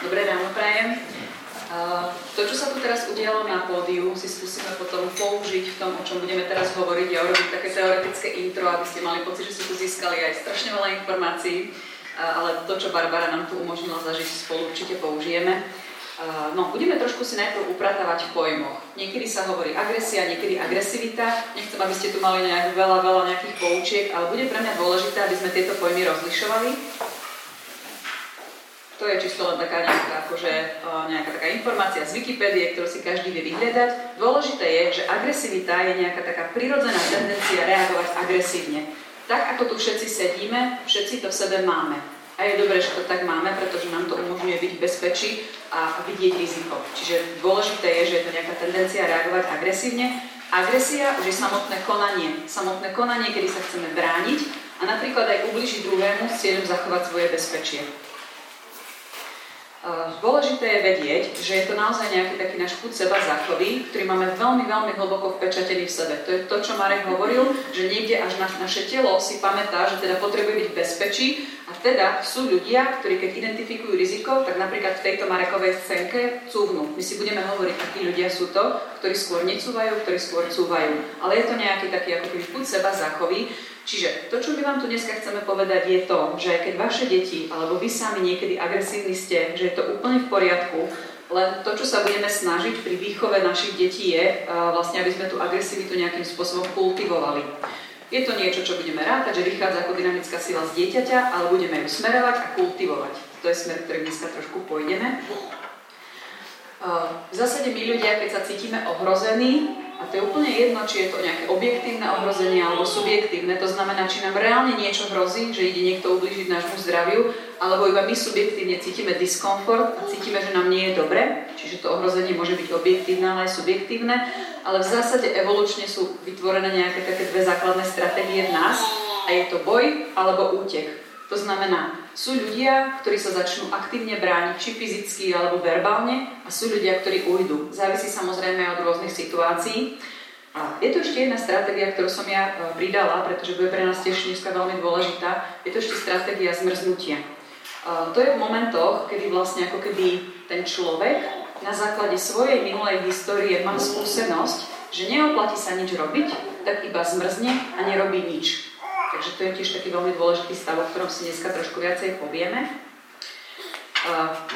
Dobré ráno prajem. To, čo sa tu teraz udialo na pódiu, si skúsime potom použiť v tom, o čom budeme teraz hovoriť a urobiť také teoretické intro, aby ste mali pocit, že ste tu získali aj strašne veľa informácií, ale to, čo Barbara nám tu umožnila zažiť, spolu určite použijeme. No, budeme trošku si najprv upratávať v pojmoch. Niekedy sa hovorí agresia, niekedy agresivita. Nechcem, aby ste tu mali nejak veľa, veľa nejakých poučiek, ale bude pre mňa dôležité, aby sme tieto pojmy rozlišovali to je čisto len taká nejaká, akože, nejaká taká informácia z Wikipédie, ktorú si každý vie vyhľadať. Dôležité je, že agresivita je nejaká taká prirodzená tendencia reagovať agresívne. Tak ako tu všetci sedíme, všetci to v sebe máme. A je dobré, že to tak máme, pretože nám to umožňuje byť v bezpečí a vidieť riziko. Čiže dôležité je, že je to nejaká tendencia reagovať agresívne. Agresia už je samotné konanie. Samotné konanie, kedy sa chceme brániť a napríklad aj ubližiť druhému s cieľom zachovať svoje bezpečie. Dôležité je vedieť, že je to naozaj nejaký taký náš chuť seba zachovy, ktorý máme veľmi, veľmi hlboko vpečatený v sebe. To je to, čo Marek hovoril, že niekde až na, naše telo si pamätá, že teda potrebuje byť v bezpečí teda sú ľudia, ktorí keď identifikujú riziko, tak napríklad v tejto Marekovej scénke cúvnú. My si budeme hovoriť, akí ľudia sú to, ktorí skôr necúvajú, ktorí skôr cúvajú. Ale je to nejaký taký ako keby chuť seba zachovy, Čiže to, čo my vám tu dneska chceme povedať, je to, že keď vaše deti alebo vy sami niekedy agresívni ste, že je to úplne v poriadku, len to, čo sa budeme snažiť pri výchove našich detí je vlastne, aby sme tú agresivitu nejakým spôsobom kultivovali. Je to niečo, čo budeme rátať, že vychádza ako dynamická sila z dieťaťa, ale budeme ju smerovať a kultivovať. To je smer, ktorým dneska trošku pôjdeme. V zásade my ľudia, keď sa cítime ohrození, a to je úplne jedno, či je to nejaké objektívne ohrozenie alebo subjektívne. To znamená, či nám reálne niečo hrozí, že ide niekto ublížiť nášmu zdraviu, alebo iba my subjektívne cítime diskomfort a cítime, že nám nie je dobre. Čiže to ohrozenie môže byť objektívne, ale aj subjektívne. Ale v zásade evolučne sú vytvorené nejaké také dve základné stratégie v nás a je to boj alebo útek. To znamená, sú ľudia, ktorí sa začnú aktívne brániť, či fyzicky alebo verbálne, a sú ľudia, ktorí ujdu. Závisí samozrejme od rôznych situácií. A je to ešte jedna stratégia, ktorú som ja e, pridala, pretože bude pre nás tiež dneska veľmi dôležitá. Je to ešte stratégia zmrznutia. E, to je v momentoch, kedy vlastne ako keby ten človek na základe svojej minulej histórie má skúsenosť, že neoplatí sa nič robiť, tak iba zmrzne a nerobí nič. Takže to je tiež taký veľmi dôležitý stav, o ktorom si dneska trošku viacej povieme.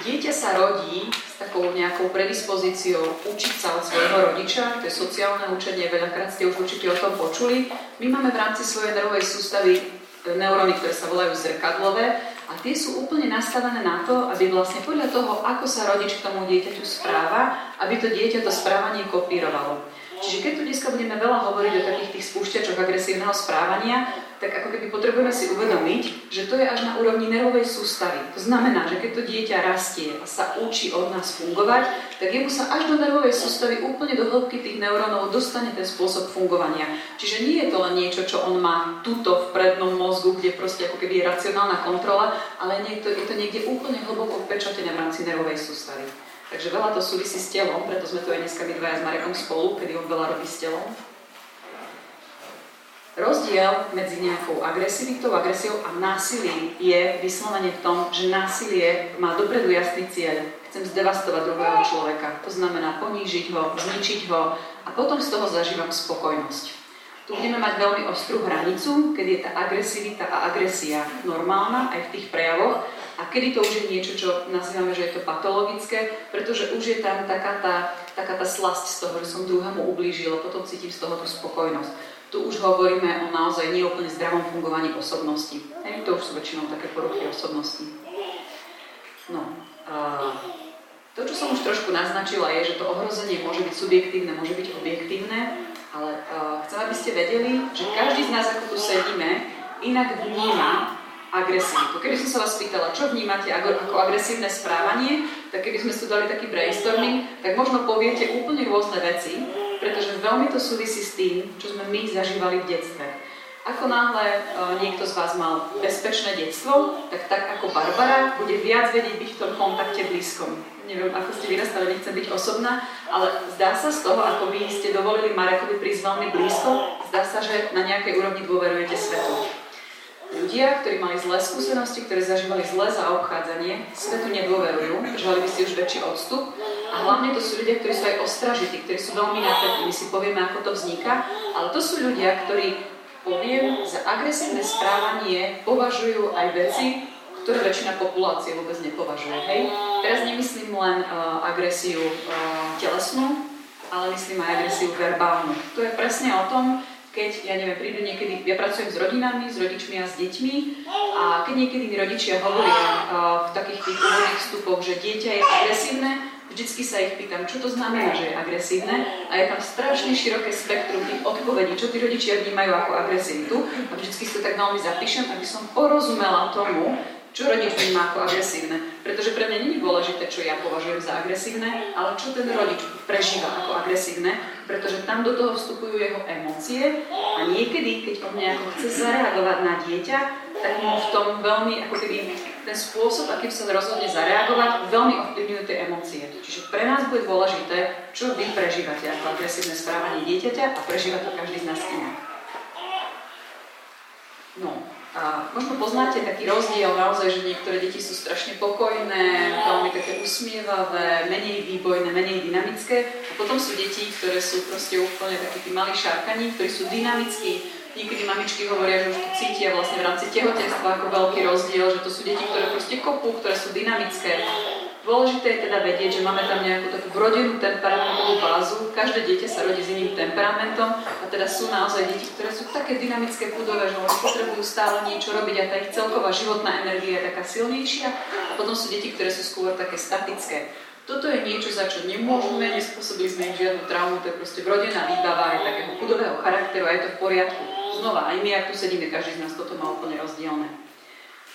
Dieťa sa rodí s takou nejakou predispozíciou učiť sa od svojho rodiča, to je sociálne učenie, veľakrát ste už určite o tom počuli. My máme v rámci svojej nervovej sústavy e, neuróny, ktoré sa volajú zrkadlové a tie sú úplne nastavené na to, aby vlastne podľa toho, ako sa rodič k tomu dieťaťu správa, aby to dieťa to správanie kopírovalo. Čiže keď tu dneska budeme veľa hovoriť o takých tých spúšťačoch agresívneho správania, tak ako keby potrebujeme si uvedomiť, že to je až na úrovni nervovej sústavy. To znamená, že keď to dieťa rastie a sa učí od nás fungovať, tak jemu sa až do nervovej sústavy úplne do hĺbky tých neurónov dostane ten spôsob fungovania. Čiže nie je to len niečo, čo on má tuto v prednom mozgu, kde proste ako keby je racionálna kontrola, ale je to, je to niekde úplne hlboko vpečatené v rámci nervovej sústavy. Takže veľa to súvisí s telom, preto sme tu aj dneska my dvaja s Marekom spolu, kedy on veľa robí s telom. Rozdiel medzi nejakou agresivitou, agresiou a násilím je vyslovene v tom, že násilie má dopredu jasný cieľ. Chcem zdevastovať druhého človeka. To znamená ponížiť ho, zničiť ho a potom z toho zažívam spokojnosť. Tu budeme mať veľmi ostrú hranicu, keď je tá agresivita a agresia normálna aj v tých prejavoch a kedy to už je niečo, čo nazývame, že je to patologické, pretože už je tam taká tá, taká tá slasť z toho, že som druhému ublížil a potom cítim z toho tú spokojnosť tu už hovoríme o naozaj neúplne zdravom fungovaní osobnosti. Hej, to už sú väčšinou také poruchy osobnosti. No, a to, čo som už trošku naznačila, je, že to ohrozenie môže byť subjektívne, môže byť objektívne, ale uh, chcem, aby ste vedeli, že každý z nás, ako tu sedíme, inak vníma agresivitu. Keby som sa vás pýtala, čo vnímate ako agresívne správanie, tak keby sme tu dali taký brainstorming, tak možno poviete úplne rôzne veci, pretože veľmi to súvisí s tým, čo sme my zažívali v detstve. Ako náhle uh, niekto z vás mal bezpečné detstvo, tak tak ako Barbara bude viac vedieť byť v tom kontakte blízkom. Neviem, ako ste vyrastali, nechcem byť osobná, ale zdá sa z toho, ako vy ste dovolili Marekovi prísť veľmi blízko, zdá sa, že na nejakej úrovni dôverujete svetu. Ľudia, ktorí mali zlé skúsenosti, ktorí zažívali zlé zaobchádzanie, svetu nedôverujú, žali by si už väčší odstup a hlavne to sú ľudia, ktorí sú aj ostražití, ktorí sú veľmi napätí. My si povieme, ako to vzniká, ale to sú ľudia, ktorí, poviem, za agresívne správanie považujú aj veci, ktoré väčšina populácie vôbec nepovažuje. Hej? Teraz nemyslím len uh, agresiu uh, telesnú, ale myslím aj agresiu verbálnu. To je presne o tom, keď, ja neviem, prídu niekedy, ja pracujem s rodinami, s rodičmi a s deťmi a keď niekedy mi rodičia hovoria uh, v takých tých úvodných vstupoch, že dieťa je agresívne, vždycky sa ich pýtam, čo to znamená, že je agresívne a je tam strašne široké spektrum tých odpovedí, čo tí rodičia vnímajú ako agresivitu a vždycky si to tak veľmi zapíšem, aby som porozumela tomu, čo rodič vníma ako agresívne. Pretože pre mňa nie je dôležité, čo ja považujem za agresívne, ale čo ten rodič prežíva ako agresívne, pretože tam do toho vstupujú jeho emócie a niekedy, keď on nejako chce zareagovať na dieťa, tak mu v tom veľmi, ako keby ten spôsob, akým sa rozhodne zareagovať, veľmi ovplyvňujú tie emócie. Čiže pre nás bude dôležité, čo vy prežívate ako agresívne správanie dieťaťa a prežíva to každý z nás inak. No, a možno poznáte taký rozdiel naozaj, že niektoré deti sú strašne pokojné, veľmi také usmievavé, menej výbojné, menej dynamické. A potom sú deti, ktoré sú proste úplne takí tí malí šarkani, ktorí sú dynamickí. Niekedy mamičky hovoria, že už to cítia vlastne v rámci tehotenstva ako veľký rozdiel, že to sú deti, ktoré proste kopú, ktoré sú dynamické. Dôležité je teda vedieť, že máme tam nejakú takú vrodenú temperamentovú bázu. Každé dieťa sa rodí s iným temperamentom a teda sú naozaj deti, ktoré sú také dynamické, púdové, že oni potrebujú stále niečo robiť a tá ich celková životná energia je taká silnejšia. A potom sú deti, ktoré sú skôr také statické. Toto je niečo, za čo nemôžeme, nespôsobili sme im žiadnu traumu, to je proste vrodená výbava aj takého chudového charakteru a je to v poriadku. Znova, aj my, ak tu sedíme, každý z nás toto má úplne rozdielne.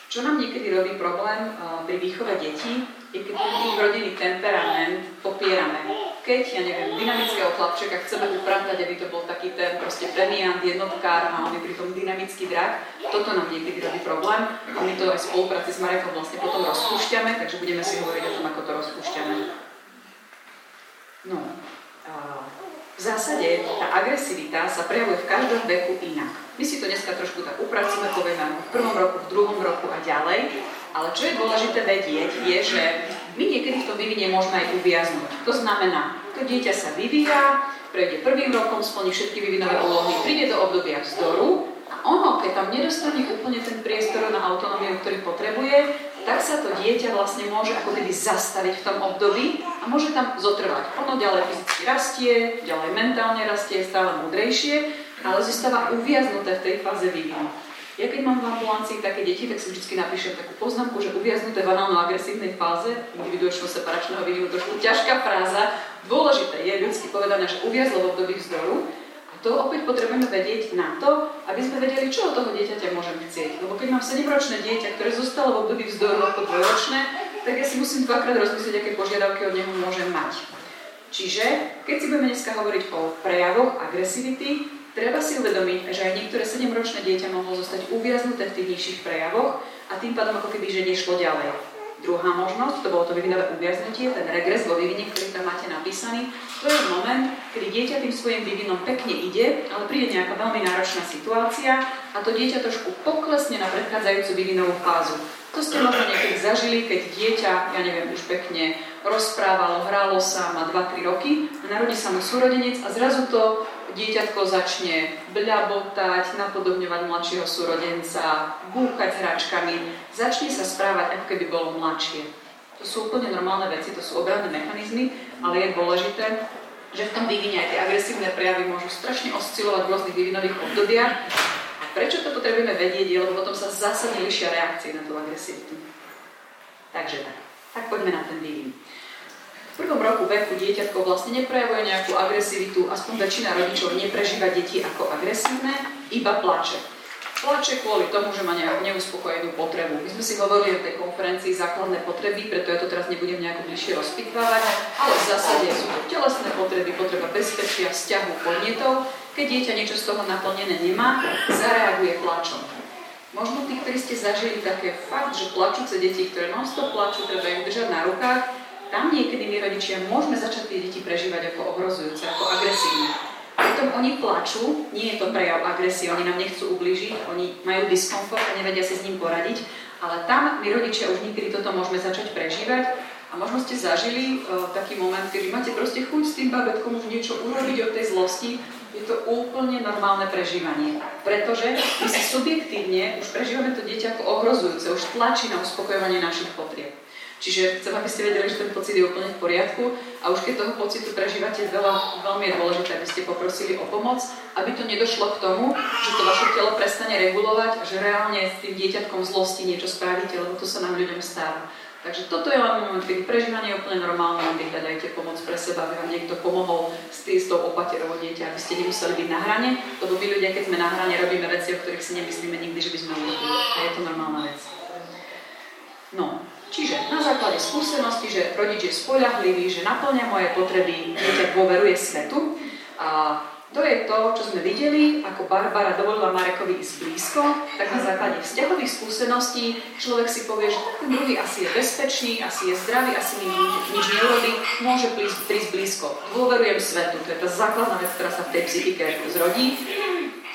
Čo nám niekedy robí problém pri výchove detí, je keď ich rodinný temperament popierame. Keď, ja neviem, dynamického chlapčeka chceme upratať, aby to bol taký ten proste premiant, jednotkár a on je pritom dynamický drak, toto nám niekedy robí problém a my to aj v spolupráci s Marekom vlastne potom rozpúšťame, takže budeme si hovoriť o tom, ako to rozpúšťame. No, v zásade tá agresivita sa prejavuje v každom veku inak. My si to dneska trošku tak upracíme, povieme v prvom roku, v druhom roku a ďalej, ale čo je dôležité vedieť, je, že my niekedy v tom vyvinie môžeme aj uviaznuť. To znamená, to dieťa sa vyvíja, prejde prvým rokom, splní všetky vyvinové úlohy, príde do obdobia vzdoru a ono, keď tam nedostane úplne ten priestor na autonómiu, ktorý potrebuje, tak sa to dieťa vlastne môže ako keby zastaviť v tom období a môže tam zotrvať. Ono ďalej fyzicky rastie, ďalej mentálne rastie, stále múdrejšie, ale zostáva uviaznuté v tej fáze vývinu. Ja keď mám v ambulancii také deti, tak si vždy napíšem takú poznámku, že uviaznuté v análno-agresívnej fáze individuačno-separačného vývinu, trošku ťažká fráza. Dôležité je ľudsky povedané, že uviazlo v období vzdoru, to opäť potrebujeme vedieť na to, aby sme vedeli, čo od toho dieťaťa môžem chcieť. Lebo keď mám 7-ročné dieťa, ktoré zostalo v období vzdoru ako dvojročné, tak ja si musím dvakrát rozmyslieť, aké požiadavky od neho môžem mať. Čiže, keď si budeme dneska hovoriť o prejavoch agresivity, treba si uvedomiť, že aj niektoré 7-ročné dieťa mohlo zostať uviaznuté v tých nižších prejavoch a tým pádom ako keby, že nešlo ďalej. Druhá možnosť, to bolo to vyvinové uviaznutie, ten regres vo vývine, ktorý tam máte napísaný, to je moment, kedy dieťa tým svojim vývinom pekne ide, ale príde nejaká veľmi náročná situácia a to dieťa trošku poklesne na predchádzajúcu vývinovú fázu. To ste možno niekedy zažili, keď dieťa, ja neviem, už pekne rozprávalo, hralo sa, má 2-3 roky narodí sa mu súrodenec a zrazu to dieťatko začne bľabotať, napodobňovať mladšieho súrodenca, búchať s hračkami, začne sa správať, ako keby bolo mladšie. To sú úplne normálne veci, to sú obranné mechanizmy, ale je dôležité, že v tom vývine aj tie agresívne prejavy môžu strašne oscilovať v rôznych vývinových obdobiach. Prečo to potrebujeme vedieť, je, lebo potom sa zásadne lišia reakcie na tú agresivitu. Takže tak. Tak poďme na ten vývin prvom roku veku dieťatko vlastne neprejavuje nejakú agresivitu, aspoň väčšina rodičov neprežíva deti ako agresívne, iba plače. Plače kvôli tomu, že má nejakú neuspokojenú potrebu. My sme si hovorili o tej konferencii základné potreby, preto ja to teraz nebudem nejako bližšie rozpitvávať, ale v zásade sú to telesné potreby, potreba bezpečia, vzťahu, podnetov. Keď dieťa niečo z toho naplnené nemá, zareaguje plačom. Možno tí, ktorí ste zažili také fakt, že plačúce deti, ktoré non-stop plačú, treba ich držať na rukách, tam niekedy my rodičia môžeme začať tie deti prežívať ako ohrozujúce, ako agresívne. Pritom oni plačú, nie je to prejav agresie, oni nám nechcú ubližiť, oni majú diskomfort a nevedia si s ním poradiť, ale tam my rodičia už niekedy toto môžeme začať prežívať a možno ste zažili uh, taký moment, kedy máte proste chuť s tým babetkom už niečo urobiť od tej zlosti, je to úplne normálne prežívanie. Pretože my si subjektívne už prežívame to dieťa ako ohrozujúce, už tlačí na uspokojovanie našich potrieb. Čiže chcem, aby ste vedeli, že ten pocit je úplne v poriadku a už keď toho pocitu prežívate veľa, veľmi je dôležité, aby ste poprosili o pomoc, aby to nedošlo k tomu, že to vaše telo prestane regulovať a že reálne s tým dieťatkom zlosti niečo spravíte, lebo to sa nám ľuďom stáva. Takže toto je len moment, kedy prežívanie je úplne normálne, aby hľadajte pomoc pre seba, aby vám niekto pomohol s, tý, s tou opaterovou dieťa, aby ste nemuseli byť na hrane, lebo my ľudia, keď sme na hrane, robíme veci, o ktorých si nemyslíme nikdy, že by sme urobili. A je to normálna vec. No, čiže na základe skúsenosti, že rodič je spoľahlivý, že naplňa moje potreby, dieťa dôveruje svetu, a to je to, čo sme videli, ako Barbara dovolila Marekovi ísť blízko, tak na základe vzťahových skúseností človek si povie, že ten druhý asi je bezpečný, asi je zdravý, asi mi nič neurobí, môže prísť, prísť blízko. Dôverujem svetu, to je tá základná vec, ktorá sa v tej psychike zrodí.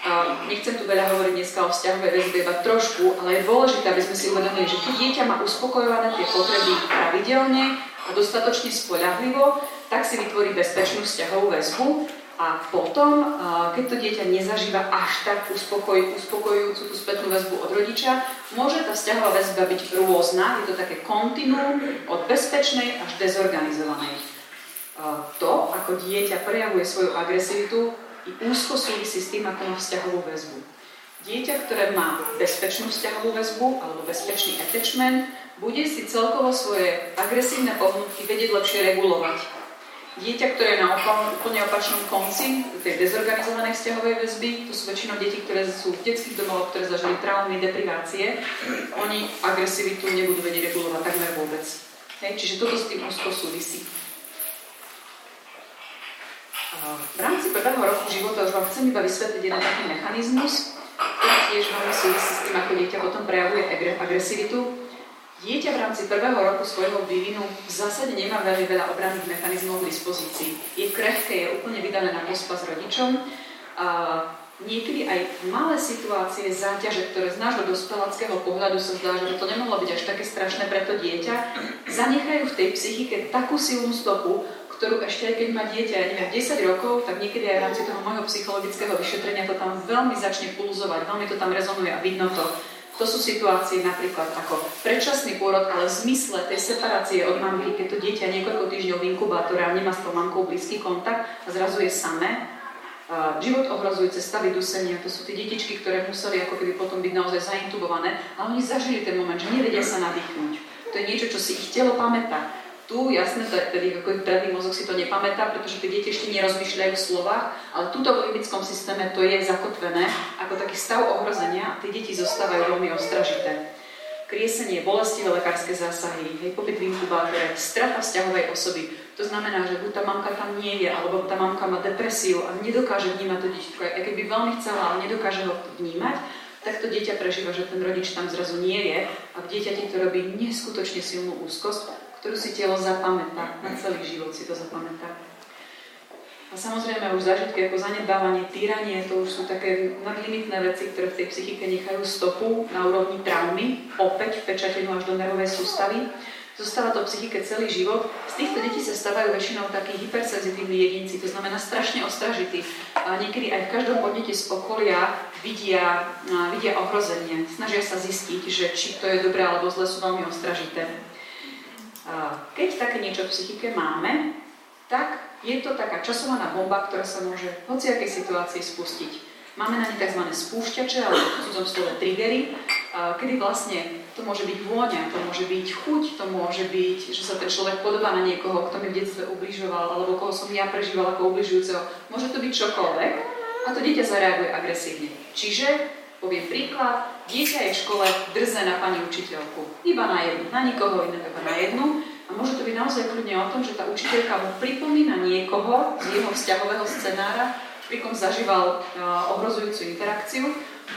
A nechcem tu veľa hovoriť dneska o vzťahovej väzbe, iba trošku, ale je dôležité, aby sme si uvedomili, že keď dieťa má uspokojované tie potreby pravidelne a dostatočne spoľahlivo, tak si vytvorí bezpečnú vzťahovú väzbu a potom, keď to dieťa nezažíva až tak uspokoj, uspokojujúcu tú spätnú väzbu od rodiča, môže tá vzťahová väzba byť rôzna, je to také kontinuum od bezpečnej až dezorganizovanej. To, ako dieťa prejavuje svoju agresivitu, úzko súvisí s tým, ako má vzťahovú väzbu. Dieťa, ktoré má bezpečnú vzťahovú väzbu alebo bezpečný attachment, bude si celkovo svoje agresívne pohnutky vedieť lepšie regulovať Dieťa, ktoré je na úplne opačnom konci tej dezorganizovanej vzťahovej väzby, to sú väčšinou deti, ktoré sú v detských domovoch, ktoré zažili traumy, deprivácie, oni agresivitu nebudú vedieť regulovať takmer vôbec. Hej, čiže toto s tým úzko súvisí. V rámci prvého roku života už vám chcem iba vysvetliť jeden taký mechanizmus, ktorý tiež veľmi súvisí s tým, ako dieťa potom prejavuje agresivitu. Dieťa v rámci prvého roku svojho vývinu v zásade nemá veľmi veľa obranných mechanizmov k dispozícii. Je krehké, je úplne vydané na pospa s rodičom. A niekedy aj malé situácie, záťaže, ktoré z nášho dospeláckého pohľadu sa zdá, že to nemohlo byť až také strašné pre to dieťa, zanechajú v tej psychike takú silnú stopu, ktorú ešte aj keď má dieťa, ja neviem, 10 rokov, tak niekedy aj v rámci toho môjho psychologického vyšetrenia to tam veľmi začne pulzovať, veľmi to tam rezonuje a vidno to. To sú situácie napríklad ako predčasný pôrod, ale v zmysle tej separácie od mamky, keď to dieťa niekoľko týždňov v inkubátore a nemá s tou mamkou blízky kontakt a zrazu je samé. Život ohrozujúce stavy dusenia, to sú tie detičky, ktoré museli ako keby potom byť naozaj zaintubované, ale oni zažili ten moment, že nevedia sa nadýchnuť. To je niečo, čo si ich telo pamätá. Tu, jasné, tedy ako predný mozog si to nepamätá, pretože tie deti ešte nerozmýšľajú v slovách, ale tuto v limickom systéme to je zakotvené ako taký stav ohrozenia a tie deti zostávajú veľmi ostražité. Kriesenie, bolestivé lekárske zásahy, hej, pobyt v inkubátore, strata vzťahovej osoby. To znamená, že buď tá mamka tam nie je, alebo tá mamka má depresiu a nedokáže vnímať to dieťatko, aj keby veľmi chcela, ale nedokáže ho vnímať, tak to dieťa prežíva, že ten rodič tam zrazu nie je a v dieťati to robí neskutočne silnú úzkosť ktorú si telo zapamätá, na celý život si to zapamätá. A samozrejme už zažitky ako zanedbávanie, týranie, to už sú také nadlimitné veci, ktoré v tej psychike nechajú stopu na úrovni traumy, opäť vpečatenú až do nervovej sústavy. Zostáva to v psychike celý život. Z týchto detí sa stávajú väčšinou takí hypersenzitívni jedinci, to znamená strašne ostražití. A niekedy aj v každom podnete z okolia vidia, vidia ohrozenie. Snažia sa zistiť, že či to je dobré alebo zle, sú veľmi ostražité. Keď také niečo v psychike máme, tak je to taká časovaná bomba, ktorá sa môže v hociakej situácii spustiť. Máme na ne tzv. spúšťače, alebo v cudzom slove triggery, kedy vlastne to môže byť vôňa, to môže byť chuť, to môže byť, že sa ten človek podobá na niekoho, kto mi v detstve ubližoval, alebo koho som ja prežíval ako ubližujúceho. Môže to byť čokoľvek a to dieťa zareaguje agresívne. Čiže Poviem príklad, dieťa je v škole drze na pani učiteľku. Iba na jednu, na nikoho iného, iba na jednu. A môže to byť naozaj kľudne o tom, že tá učiteľka mu pripomína niekoho z jeho vzťahového scenára, pri kom zažíval uh, ohrozujúcu interakciu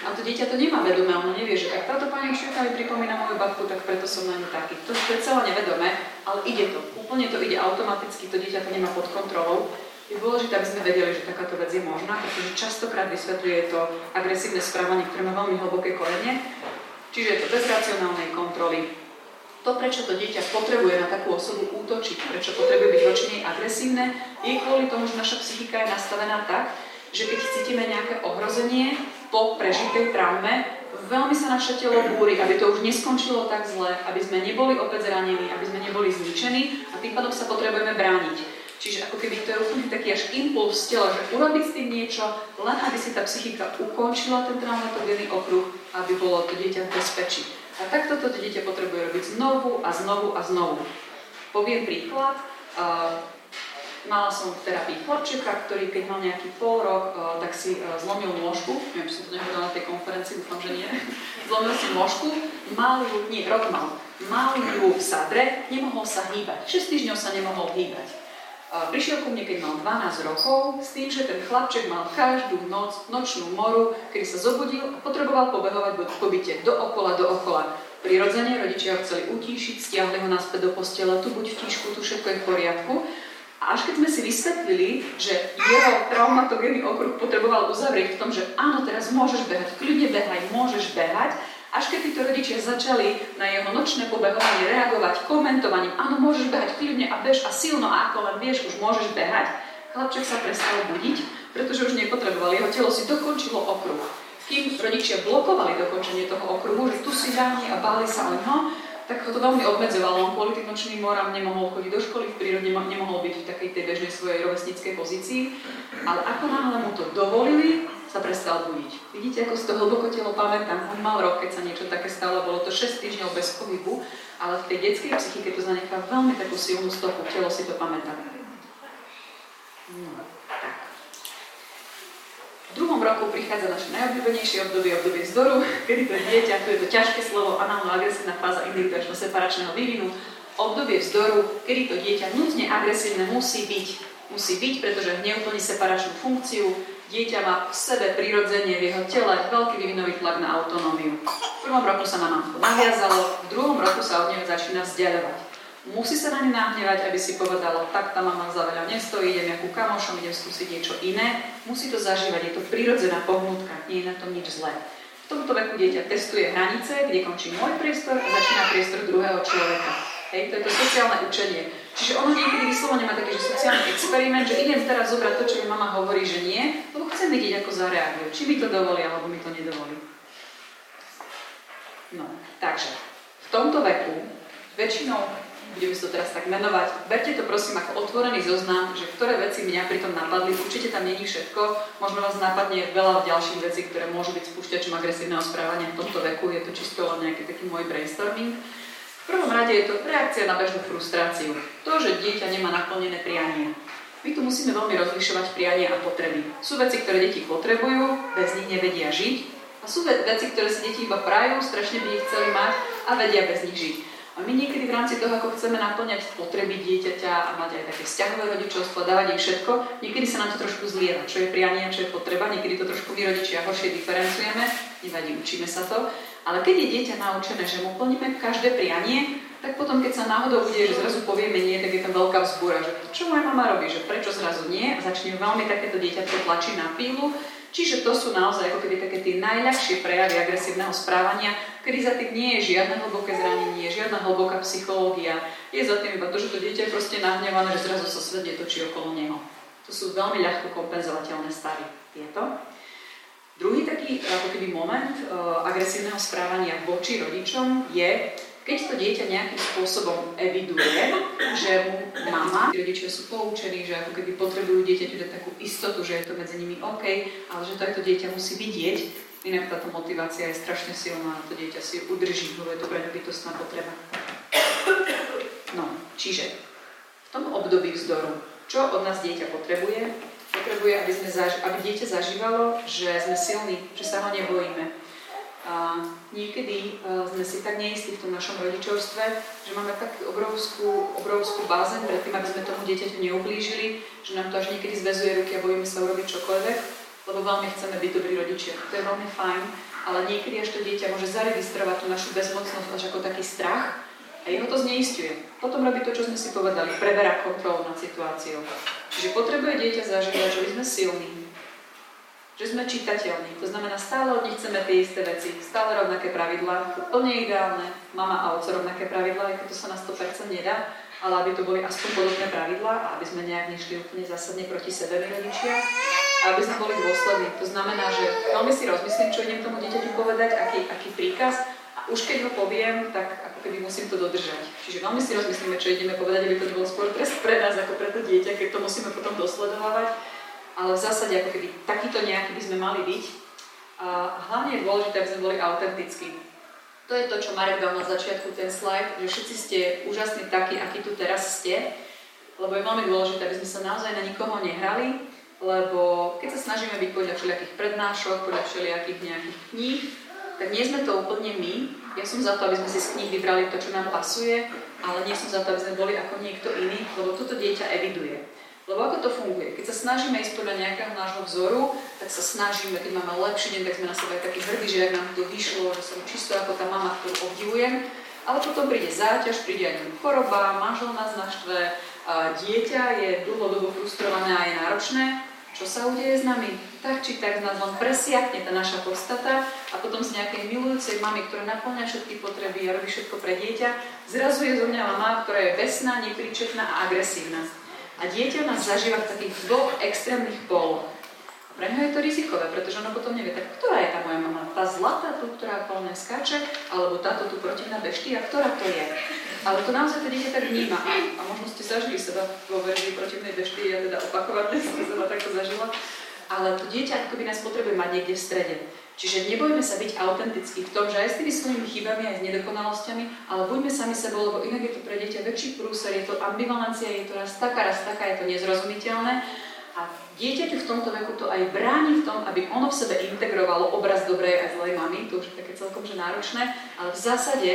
a to dieťa to nemá vedomé, ono nevie, že tak táto pani učiteľka mi pripomína moju babku, tak preto som na ňu taký. To, to je celé nevedomé, ale ide to. Úplne to ide automaticky, to dieťa to nemá pod kontrolou. Je dôležité, aby sme vedeli, že takáto vec je možná, pretože častokrát vysvetľuje to agresívne správanie, ktoré má veľmi hlboké korene. Čiže je to bez racionálnej kontroly. To, prečo to dieťa potrebuje na takú osobu útočiť, prečo potrebuje byť voči nej agresívne, je kvôli tomu, že naša psychika je nastavená tak, že keď cítime nejaké ohrozenie po prežitej traume, veľmi sa naše telo búri, aby to už neskončilo tak zle, aby sme neboli opäť zranení, aby sme neboli zničení a tým pádom sa potrebujeme brániť. Čiže ako keby to je úplne taký až impuls tela, že urobiť s tým niečo, len aby si tá psychika ukončila ten traumatogénny okruh, aby bolo to dieťa v bezpečí. A takto to dieťa potrebuje robiť znovu a znovu a znovu. Poviem príklad. Uh, mala som v terapii chlapčeka, ktorý keď mal nejaký pol rok, uh, tak si uh, zlomil nôžku. Neviem, či som to nehovorila na tej konferencii, dúfam, že nie. zlomil si nôžku, mal ju, nie, rok mal, mal ju v sadre, nemohol sa hýbať. 6 týždňov sa nemohol hýbať. Prišiel ku mne, keď mal 12 rokov, s tým, že ten chlapček mal každú noc nočnú moru, kedy sa zobudil a potreboval pobehovať po byte dookola, dookola. Prirodzene rodičia ho chceli utíšiť, stiahli ho naspäť do postele, tu buď v tíšku, tu všetko je v poriadku. A až keď sme si vysvetlili, že jeho traumatogénny okruh potreboval uzavrieť v tom, že áno, teraz môžeš behať, kľudne behaj, môžeš behať, až keď títo rodičia začali na jeho nočné pobehovanie reagovať komentovaním, áno, môžeš behať kľudne a bež a silno a ako len vieš, už môžeš behať, chlapček sa prestal budiť, pretože už nepotreboval, jeho telo si dokončilo okruh. Kým rodičia blokovali dokončenie toho okruhu, že tu si dáni a báli sa o ňo, tak ho to veľmi obmedzovalo. On kvôli tým nočným morám nemohol chodiť do školy, v prírode nemohol byť v takej tej bežnej svojej rovesníckej pozícii. Ale ako náhle mu to dovolili, sa prestal budiť. Vidíte, ako si to hlboko telo pamätám. On mal rok, keď sa niečo také stalo, bolo to 6 týždňov bez pohybu, ale v tej detskej psychike to zanechá veľmi takú silnú stopu, telo si to pamätá. No, tak. V druhom roku prichádza naše najobľúbenejšie obdobie, obdobie vzdoru, kedy to dieťa, tu je to ťažké slovo, análno-agresívna fáza individuálneho-separačného vývinu, obdobie vzdoru, kedy to dieťa nutne agresívne musí byť. Musí byť, pretože neúplní separačnú funkciu, Dieťa má v sebe prirodzenie, v jeho tele veľký vyvinový tlak na autonómiu. V prvom roku sa na mamku naviazalo, v druhom roku sa od nej začína vzdialovať. Musí sa na ňu nahnevať, aby si povedalo, tak tá mama za veľa nestojí, idem ako kamošom, idem skúsiť niečo iné. Musí to zažívať, je to prirodzená pohnutka, nie je na tom nič zlé. V tomto veku dieťa testuje hranice, kde končí môj priestor a začína priestor druhého človeka. Hej, to je to sociálne učenie. Čiže ono niekedy vyslovene má taký že sociálny experiment, že idem teraz zobrať to, čo mi mama hovorí, že nie, lebo chcem vidieť, ako zareagujú. Či mi to dovolí, alebo mi to nedovolí. No, takže v tomto veku väčšinou, budeme to teraz tak menovať, berte to prosím ako otvorený zoznam, že ktoré veci mňa pri tom napadli, určite tam není všetko, možno vás napadne veľa ďalších vecí, ktoré môžu byť spúšťačom agresívneho správania v tomto veku, je to čisto len nejaký taký môj brainstorming. Prvom rade je to reakcia na bežnú frustráciu. To, že dieťa nemá naplnené prianie. My tu musíme veľmi rozlišovať prianie a potreby. Sú veci, ktoré deti potrebujú, bez nich nevedia žiť. A sú veci, ktoré si deti iba prajú, strašne by ich chceli mať a vedia bez nich žiť. A my niekedy v rámci toho, ako chceme naplňať potreby dieťaťa a mať aj také vzťahové rodičovstvo, dávať im všetko, niekedy sa nám to trošku zlieva, čo je prianie čo je potreba, niekedy to trošku rodičia horšie diferencujeme, nevadí, učíme sa to. Ale keď je dieťa naučené, že mu plníme každé prianie, tak potom, keď sa náhodou bude, že zrazu povieme nie, tak je tam veľká vzbúra, že čo moja mama robí, že prečo zrazu nie, a začne veľmi takéto dieťa tlačiť na pílu. Čiže to sú naozaj ako keby také tie najľahšie prejavy agresívneho správania, kedy za tým nie je žiadne hlboké zranenie, žiadna hlboká psychológia. Je za tým iba to, že to dieťa je proste nahnevané, že zrazu sa svet netočí okolo neho. To sú veľmi ľahko kompenzovateľné stavy tieto. Druhý taký ako keby moment uh, agresívneho správania voči rodičom je, keď to dieťa nejakým spôsobom eviduje, že mu mama, rodičia sú poučení, že ako keby potrebujú dieťaťu dať takú istotu, že je to medzi nimi OK, ale že takto dieťa musí vidieť, inak táto motivácia je strašne silná a to dieťa si udrží, lebo je to pre bytostná potreba. No, čiže v tom období vzdoru, čo od nás dieťa potrebuje, potrebuje, aby, sme zaž- aby dieťa zažívalo, že sme silní, že sa ho nebojíme. A niekedy uh, sme si tak neistí v tom našom rodičovstve, že máme tak obrovskú, obrovskú bázen pred tým, aby sme tomu dieťaťu neublížili, že nám to až niekedy zväzuje ruky a bojíme sa urobiť čokoľvek, lebo veľmi chceme byť dobrí rodičia. To je veľmi fajn, ale niekedy až to dieťa môže zaregistrovať tú našu bezmocnosť až ako taký strach a A jeho to zneistuje. Potom robí to, čo sme si povedali, preberá kontrolu nad situáciou. Čiže potrebuje dieťa zažívať, že sme silní, že sme čitateľní. To znamená, stále od nich chceme tie isté veci, stále rovnaké pravidlá, úplne ideálne, mama a oco rovnaké pravidlá, ako to sa na 100% nedá, ale aby to boli aspoň podobné pravidlá a aby sme nejak nešli úplne zásadne proti sebe, rodičia, a aby sme boli dôslední. To znamená, že veľmi si rozmyslím, čo idem tomu dieťaťu povedať, aký, aký príkaz, už keď ho poviem, tak keby musím to dodržať. Čiže veľmi si rozmyslíme, čo ideme povedať, aby to nebolo skôr trest pre nás ako pre to dieťa, keď to musíme potom dosledovať. Ale v zásade ako keby takýto nejaký by sme mali byť. A hlavne je dôležité, aby sme boli autentickí. To je to, čo Marek dal na začiatku, ten slajd, že všetci ste úžasní takí, akí tu teraz ste, lebo je veľmi dôležité, aby sme sa naozaj na nikoho nehrali, lebo keď sa snažíme byť podľa všelijakých prednášok, podľa všelijakých nejakých kníh, tak nie sme to úplne my. Ja som za to, aby sme si z kníh vybrali to, čo nám pasuje, ale nie som za to, aby sme boli ako niekto iný, lebo toto dieťa eviduje. Lebo ako to funguje? Keď sa snažíme ísť podľa nejakého nášho vzoru, tak sa snažíme, keď máme lepší deň, tak sme na sebe takí hrdí, že ak nám to vyšlo, že som čisto ako tá mama, ktorú obdivujem. Ale potom príde záťaž, príde aj choroba, manžel nás naštve, dieťa je dlhodobo frustrované a je náročné čo sa udeje s nami? Tak či tak nás len presiakne tá naša podstata a potom z nejakej milujúcej mamy, ktorá naplňa všetky potreby a robí všetko pre dieťa, zrazu je zo mňa mama, ktorá je besná, nepríčetná a agresívna. A dieťa nás zažíva v takých dvoch extrémnych poloch. Pre ňa je to rizikové, pretože ono potom nevie, tak ktorá je tá moja mama? Tá zlatá tu, ktorá polne skáče, alebo táto tu protivná beští, a ktorá to je? Ale to naozaj to dieťa tak vníma. A možno ste zažili seba vo verzii protivnej beští, ja teda opakovane som seba takto zažila. Ale to dieťa akoby nás potrebuje mať niekde v strede. Čiže nebojme sa byť autentickí v tom, že aj s tými svojimi chybami, aj s nedokonalosťami, ale buďme sami sebou, lebo inak je to pre dieťa väčší prúser, je to ambivalencia, je to raz taká, raz taká, je to nezrozumiteľné. A dieťaťu v tomto veku to aj bráni v tom, aby ono v sebe integrovalo obraz dobrej a zlej mamy, to už je také celkom že náročné, ale v zásade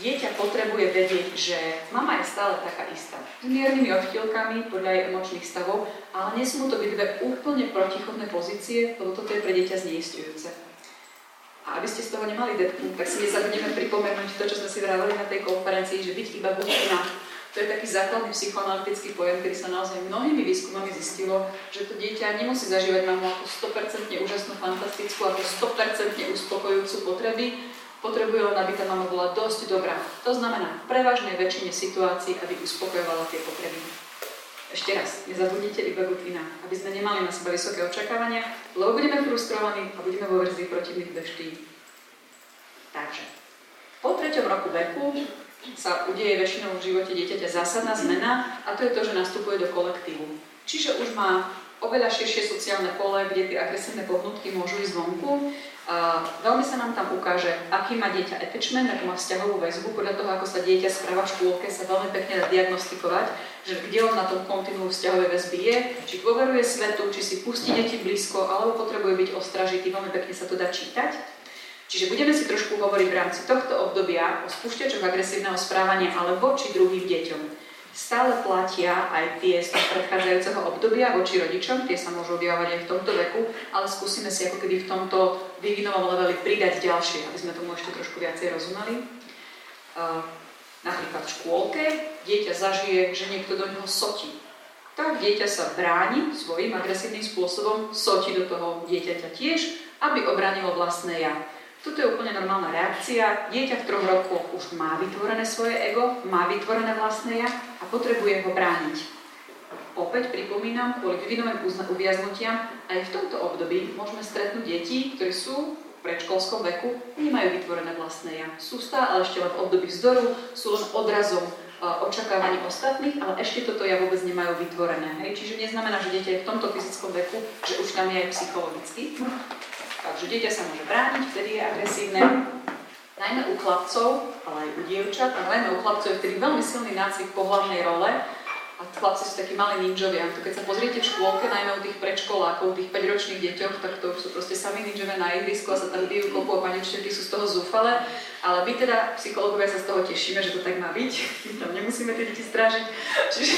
dieťa potrebuje vedieť, že mama je stále taká istá. S miernymi odchýlkami podľa jej emočných stavov, ale nesmú to byť dve úplne protichodné pozície, lebo toto je pre dieťa zneistujúce. A aby ste z toho nemali depku, tak si nezabudneme pripomenúť to, čo sme si vravali na tej konferencii, že byť iba buchina to je taký základný psychoanalytický pojem, ktorý sa naozaj mnohými výskumami zistilo, že to dieťa nemusí zažívať mamu ako 100% úžasnú, fantastickú, ako 100% uspokojujúcu potreby, potrebuje len, aby tá mama bola dosť dobrá. To znamená v prevažnej väčšine situácií, aby uspokojovala tie potreby. Ešte raz, nezabudnite iba Gutvina, aby sme nemali na seba vysoké očakávania, lebo budeme frustrovaní a budeme vo verzii protivných beští. Takže, po treťom roku veku sa udeje väčšinou v živote dieťaťa zásadná zmena a to je to, že nastupuje do kolektívu. Čiže už má oveľa širšie sociálne pole, kde tie agresívne pohnutky môžu ísť vonku. A veľmi sa nám tam ukáže, aký má dieťa attachment, akú má vzťahovú väzbu. Podľa toho, ako sa dieťa správa v škôlke, sa veľmi pekne dá diagnostikovať, že kde on na tom kontinuu vzťahovej väzby je, či dôveruje svetu, či si pustí deti blízko, alebo potrebuje byť ostražitý. Veľmi pekne sa to dá čítať. Čiže budeme si trošku hovoriť v rámci tohto obdobia o spúšťačoch agresívneho správania ale voči druhým deťom. Stále platia aj tie z predchádzajúceho obdobia voči rodičom, tie sa môžu objavovať aj v tomto veku, ale skúsime si ako keby v tomto vývinovom leveli pridať ďalšie, aby sme tomu ešte trošku viacej rozumeli. Uh, napríklad v škôlke dieťa zažije, že niekto do neho sotí. Tak dieťa sa bráni svojím agresívnym spôsobom, sotí do toho dieťaťa tiež, aby obránilo vlastné ja. Toto je úplne normálna reakcia. Dieťa v troch rokoch už má vytvorené svoje ego, má vytvorené vlastné ja a potrebuje ho brániť. Opäť pripomínam, kvôli vyvinovým uviaznutiam, aj v tomto období môžeme stretnúť deti, ktorí sú v predškolskom veku, nemajú vytvorené vlastné ja. Sú stále ešte len v období vzdoru, sú len odrazom e, očakávaní ostatných, ale ešte toto ja vôbec nemajú vytvorené. Hej? Čiže neznamená, že dieťa je v tomto fyzickom veku, že už tam je aj psychologicky. Takže dieťa sa môže brániť, vtedy je agresívne. Najmä u chlapcov, ale aj u dievčat, a najmä u chlapcov je vtedy veľmi silný nácvik pohľavnej role, a chlapci sú takí malí ninjovia. To keď sa pozriete v škôlke, najmä u tých predškolákov, tých 5-ročných deťoch, tak to sú proste sami ninjovia na ihrisku a sa tam bijú kopu a pani sú z toho zúfale. Ale my teda, psychológovia, sa z toho tešíme, že to tak má byť. My tam nemusíme tie deti strážiť. Čiže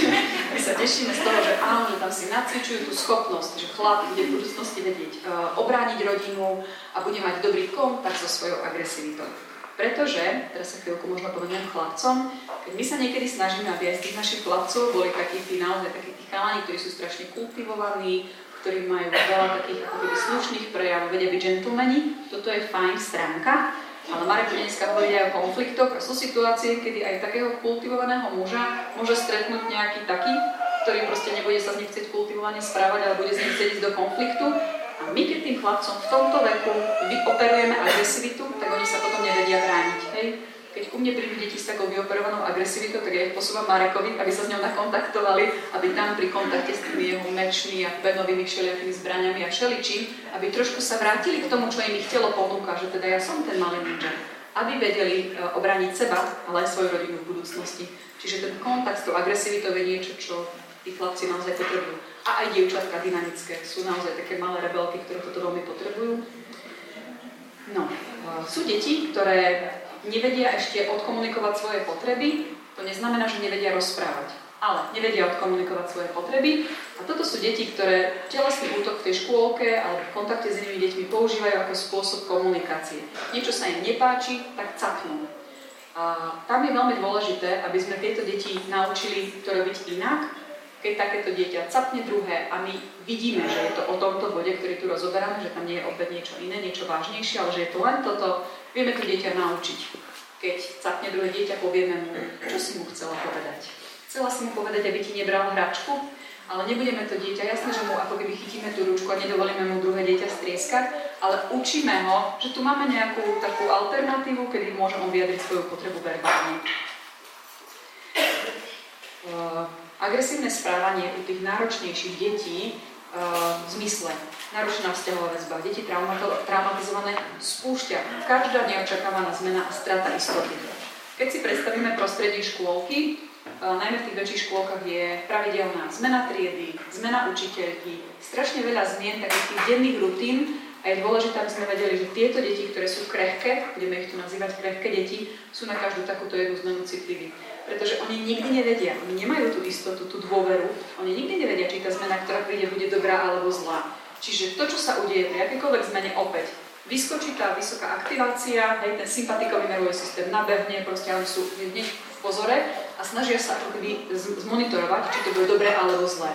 my sa tešíme z toho, že áno, že tam si nacvičujú tú schopnosť, že chlap bude v budúcnosti vedieť uh, obrániť rodinu a bude mať dobrý kontakt so svojou agresivitou. Pretože, teraz sa chvíľku možno povedem chlapcom, keď my sa niekedy snažíme, aby aj z tých našich chlapcov boli takí tí naozaj takí tí chalani, ktorí sú strašne kultivovaní, ktorí majú veľa takých ako keby slušných prejavov, vedia byť gentlemani, toto je fajn stránka, ale Marek dneska hovorí aj o konfliktoch a sú situácie, kedy aj takého kultivovaného muža môže stretnúť nejaký taký, ktorý proste nebude sa z nich chcieť kultivovane správať, ale bude z nich chcieť ísť do konfliktu my keď tým chlapcom v tomto veku vyoperujeme agresivitu, tak oni sa potom nevedia brániť. Hej? Keď ku mne prídu deti s takou vyoperovanou agresivitou, tak ja ich posúvam Marekovi, aby sa s ňou nakontaktovali, aby tam pri kontakte s tými jeho mečmi a penovými všelijakými zbraniami a všeličím, aby trošku sa vrátili k tomu, čo im ich telo ponúka, že teda ja som ten malý ninja. Aby vedeli uh, obrániť seba, ale aj svoju rodinu v budúcnosti. Čiže ten kontakt s tou agresivitou je niečo, čo tí chlapci naozaj potrebujú a aj dievčatka dynamické. Sú naozaj také malé rebelky, ktoré toto veľmi potrebujú. No, sú deti, ktoré nevedia ešte odkomunikovať svoje potreby, to neznamená, že nevedia rozprávať, ale nevedia odkomunikovať svoje potreby. A toto sú deti, ktoré telesný útok v tej škôlke alebo v kontakte s inými deťmi používajú ako spôsob komunikácie. Niečo sa im nepáči, tak capnú. A tam je veľmi dôležité, aby sme tieto deti naučili to robiť inak, keď takéto dieťa capne druhé a my vidíme, že je to o tomto bode, ktorý tu rozoberáme, že tam nie je opäť niečo iné, niečo vážnejšie, ale že je to len toto, vieme to dieťa naučiť. Keď capne druhé dieťa, povieme mu, čo si mu chcela povedať. Chcela si mu povedať, aby ti nebral hračku, ale nebudeme to dieťa, jasné, že mu ako keby chytíme tú ručku a nedovolíme mu druhé dieťa strieskať, ale učíme ho, že tu máme nejakú takú alternatívu, kedy môže on vyjadriť svoju potrebu verbálne. Uh, agresívne správanie u tých náročnejších detí uh, v zmysle narušená vzťahová väzba, deti traumatizované spúšťa každá neočakávaná zmena a strata istoty. Keď si predstavíme prostredie škôlky, uh, najmä v tých väčších škôlkach je pravidelná zmena triedy, zmena učiteľky, strašne veľa zmien takých tých denných rutín a je dôležité, aby sme vedeli, že tieto deti, ktoré sú krehké, budeme ich tu nazývať krehké deti, sú na každú takúto jednu zmenu citliví pretože oni nikdy nevedia, oni nemajú tú istotu, tú dôveru, oni nikdy nevedia, či tá zmena, ktorá príde, bude dobrá alebo zlá. Čiže to, čo sa udeje pri akýkoľvek zmene, opäť vyskočí tá vysoká aktivácia, hej, ten sympatikový nervový systém nabehne, proste oni sú hneď v pozore a snažia sa ako keby zmonitorovať, či to bude dobré alebo zlé.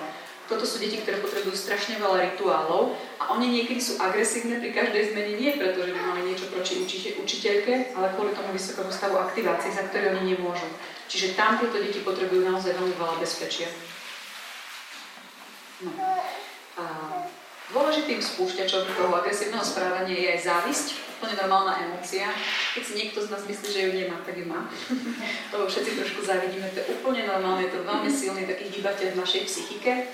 Toto sú deti, ktoré potrebujú strašne veľa rituálov a oni niekedy sú agresívne pri každej zmene nie preto, že by mali niečo proti učiteľke, ale kvôli tomu vysokému stavu aktivácie, za ktoré oni nemôžu. Čiže tam tieto deti potrebujú naozaj veľmi veľa bezpečia. No. A dôležitým spúšťačom toho agresívneho správania je aj závisť, úplne normálna emócia. Keď si niekto z nás myslí, že ju nemá, tak ju má. Lebo všetci trošku závidíme, to je úplne normálne, je to veľmi silný taký hýbateľ v našej psychike.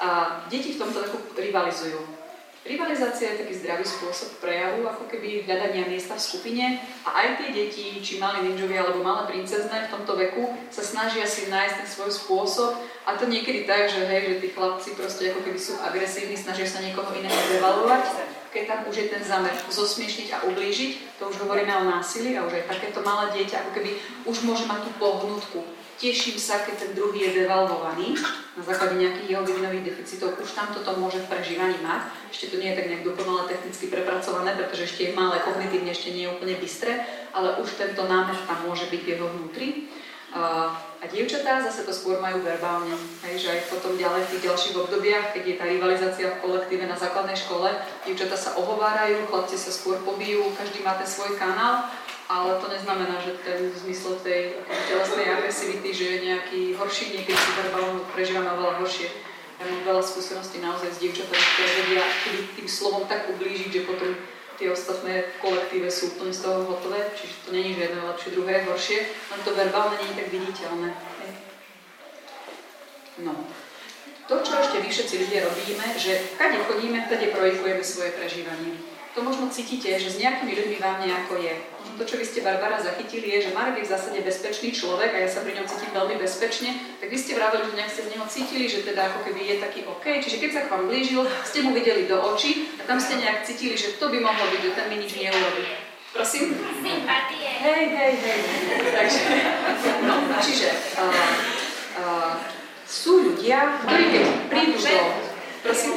A deti v tomto takú rivalizujú. Rivalizácia je taký zdravý spôsob prejavu, ako keby hľadania miesta v skupine a aj tie deti, či mali ninjovia alebo malé princezné v tomto veku, sa snažia si nájsť ten svoj spôsob. A to niekedy tak, že hej, že tí chlapci proste ako keby sú agresívni, snažia sa niekoho iného devalovať, keď tam už je ten zámer zosmiešniť a ublížiť, to už hovoríme o násilí a už aj takéto malé dieťa ako keby už môže mať tú pohnutku Teším sa, keď ten druhý je devalvovaný na základe nejakých jeho vývinových deficitov. Už tam toto môže v prežívaní mať. Ešte to nie je tak nejak dokonale technicky prepracované, pretože ešte je malé, kognitívne ešte nie je úplne bystré, ale už tento námer tam môže byť v jeho vnútri. A dievčatá zase to skôr majú verbálne, hej, že aj potom ďalej v tých ďalších obdobiach, keď je tá rivalizácia v kolektíve na základnej škole, dievčatá sa ohovárajú, chlapci sa skôr pobijú, každý má ten svoj kanál ale to neznamená, že ten v zmysle tej telesnej agresivity, že je nejaký horší, niekedy si verbálne prežívame oveľa horšie. Ja mám veľa skúseností naozaj s dievčatami, ktoré vedia tým slovom tak ublížiť, že potom tie ostatné v kolektíve sú úplne z toho hotové, čiže to není že jedno je lepšie, druhé je horšie, len to verbálne nie je tak viditeľné. No. To, čo ešte vy všetci ľudia robíme, že kade chodíme, tade projekujeme svoje prežívanie. To možno cítite, že s nejakými ľuďmi vám nejako je to, čo vy ste Barbara zachytili, je, že Marek je v zásade bezpečný človek a ja sa pri ňom cítim veľmi bezpečne, tak vy ste vraveli, že nejak ste z neho cítili, že teda ako keby je taký OK, čiže keď sa k vám blížil, ste mu videli do očí a tam ste nejak cítili, že to by mohlo byť, že ten mi nič neurobí. Prosím? Sympatie. Hej, hej, hej. Takže, no, čiže uh, uh, sú ľudia, ktorí keď prídu do... Prosím?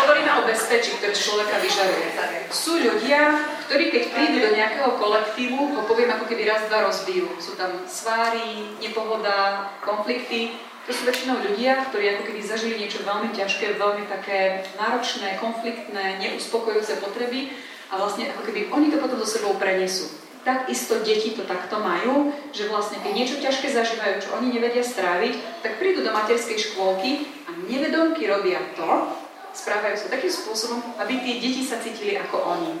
Hovoríme o bezpečí, ktoré človeka vyžaruje. Sú ľudia, ktorí keď prídu do nejakého kolektívu, ho poviem ako keby raz, dva rozbijú. Sú tam sváry, nepohoda, konflikty. To sú väčšinou ľudia, ktorí ako keby zažili niečo veľmi ťažké, veľmi také náročné, konfliktné, neuspokojujúce potreby a vlastne ako keby oni to potom so sebou prenesú. Takisto deti to takto majú, že vlastne keď niečo ťažké zažívajú, čo oni nevedia stráviť, tak prídu do materskej škôlky a nevedomky robia to, správajú sa takým spôsobom, aby tie deti sa cítili ako oni.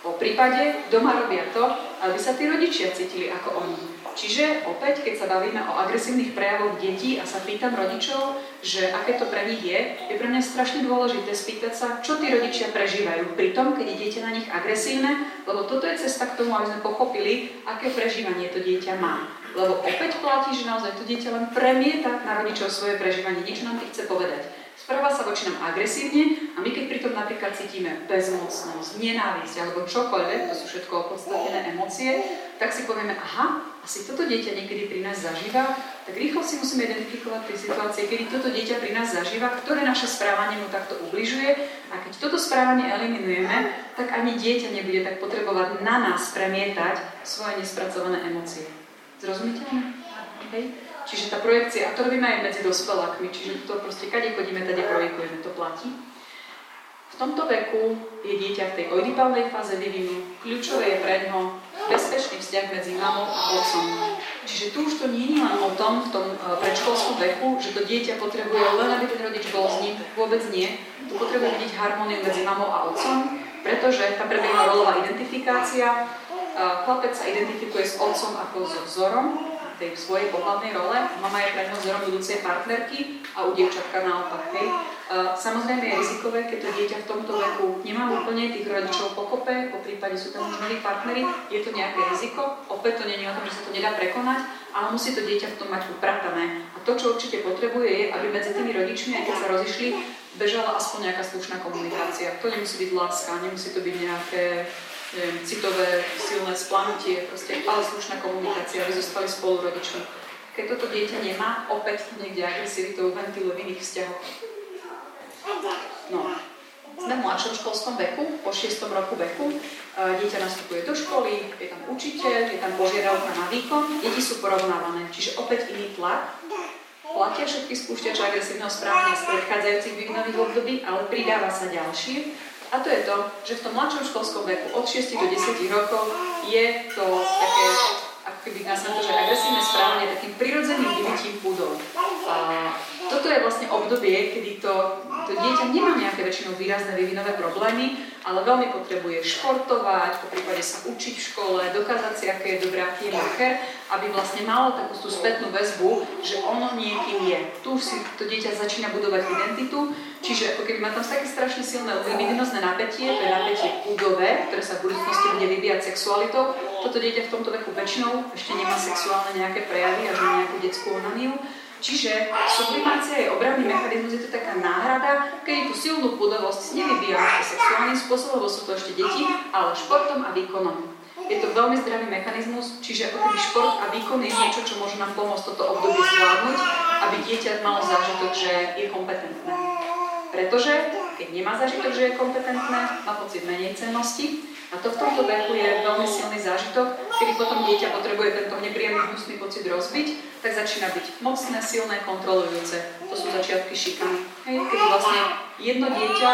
Po prípade doma robia to, aby sa tí rodičia cítili ako oni. Čiže opäť, keď sa bavíme o agresívnych prejavoch detí a sa pýtam rodičov, že aké to pre nich je, je pre mňa strašne dôležité spýtať sa, čo tí rodičia prežívajú pri tom, keď je dieťa na nich agresívne, lebo toto je cesta k tomu, aby sme pochopili, aké prežívanie to dieťa má. Lebo opäť platí, že naozaj to dieťa len premieta na rodičov svoje prežívanie, niečo nám chce povedať správa sa voči nám agresívne a my keď pritom napríklad cítime bezmocnosť, nenávisť alebo čokoľvek, to sú všetko opodstatnené emócie, tak si povieme, aha, asi toto dieťa niekedy pri nás zažíva, tak rýchlo si musíme identifikovať tie situácie, kedy toto dieťa pri nás zažíva, ktoré naše správanie mu takto ubližuje a keď toto správanie eliminujeme, tak ani dieťa nebude tak potrebovať na nás premietať svoje nespracované emócie. Zrozumiteľné? Okay. Čiže tá projekcia, a to robíme aj medzi dospelákmi, čiže to proste, kade chodíme, tade projekujeme, to platí. V tomto veku je dieťa v tej oedipálnej fáze vývinu. Kľúčové je pre bezpečný vzťah medzi mamou a otcom. Čiže tu už to nie je len o tom, v tom e, predškolskom veku, že to dieťa potrebuje len, aby ten rodič bol s ním. Vôbec nie. Tu potrebuje vidieť harmóniu medzi mamou a otcom, pretože tam prebieha rolová identifikácia. E, chlapec sa identifikuje s otcom ako so vzorom, tej svojej pohľadnej role. Mama je pre ňo budúcej partnerky a u dievčatka naopak. Hej. Samozrejme je rizikové, keď to dieťa v tomto veku nemá úplne tých rodičov pokope, po prípade sú tam už noví partnery, je to nejaké riziko. Opäť to nie je o tom, že sa to nedá prekonať, ale musí to dieťa v tom mať upratané. A to, čo určite potrebuje, je, aby medzi tými rodičmi, aj keď sa rozišli, bežala aspoň nejaká slušná komunikácia. To nemusí byť láska, nemusí to byť nejaké neviem, citové, silné splanutie, proste ale slušná komunikácia, aby zostali spolu rodičmi. Keď toto dieťa nemá, opäť niekde agresivitou ventiluje v iných vzťahoch. No, sme v mladšom školskom veku, po 6. roku veku, dieťa nastupuje do školy, je tam učiteľ, je tam požiadavka na výkon, deti sú porovnávané, čiže opäť iný tlak. Platia všetky spúšťače agresívneho správania z predchádzajúcich vývinových období, ale pridáva sa ďalšie, a to je to, že v tom mladšom školskom veku od 6 do 10 rokov je to také, ako keby nás to, že agresívne správanie takým prirodzeným vybytím púdov. A toto je vlastne obdobie, kedy to, to dieťa nemá nejaké väčšinou výrazné vývinové problémy, ale veľmi potrebuje športovať, po prípade sa učiť v škole, dokázať si, aké je dobré, aký je aby vlastne malo takú tú spätnú väzbu, že ono niekým je. Tu si to dieťa začína budovať identitu, čiže ako keby má tam také strašne silné libidinozné napätie, to je napätie púdové, ktoré sa v budúcnosti bude vyvíjať sexualitou. Toto dieťa v tomto veku väčšinou ešte nemá sexuálne nejaké prejavy až na nejakú detskú onaniu Čiže sublimácia je obranný mechanizmus, je to taká náhrada, keď tú silnú púdovosť nevyvíjame ešte sexuálnym spôsobom, lebo sú to ešte deti, ale športom a výkonom. Je to veľmi zdravý mechanizmus, čiže ako šport a výkon je niečo, čo môže nám pomôcť toto obdobie zvládnuť, aby dieťa malo zážitok, že je kompetentné. Pretože keď nemá zážitok, že je kompetentné, má pocit menej cennosti a to v tomto veku je veľmi silný zážitok, kedy potom dieťa potrebuje tento nepríjemný hnusný pocit rozbiť, tak začína byť mocné, silné, kontrolujúce. To sú začiatky šikany. Hej, keď vlastne jedno dieťa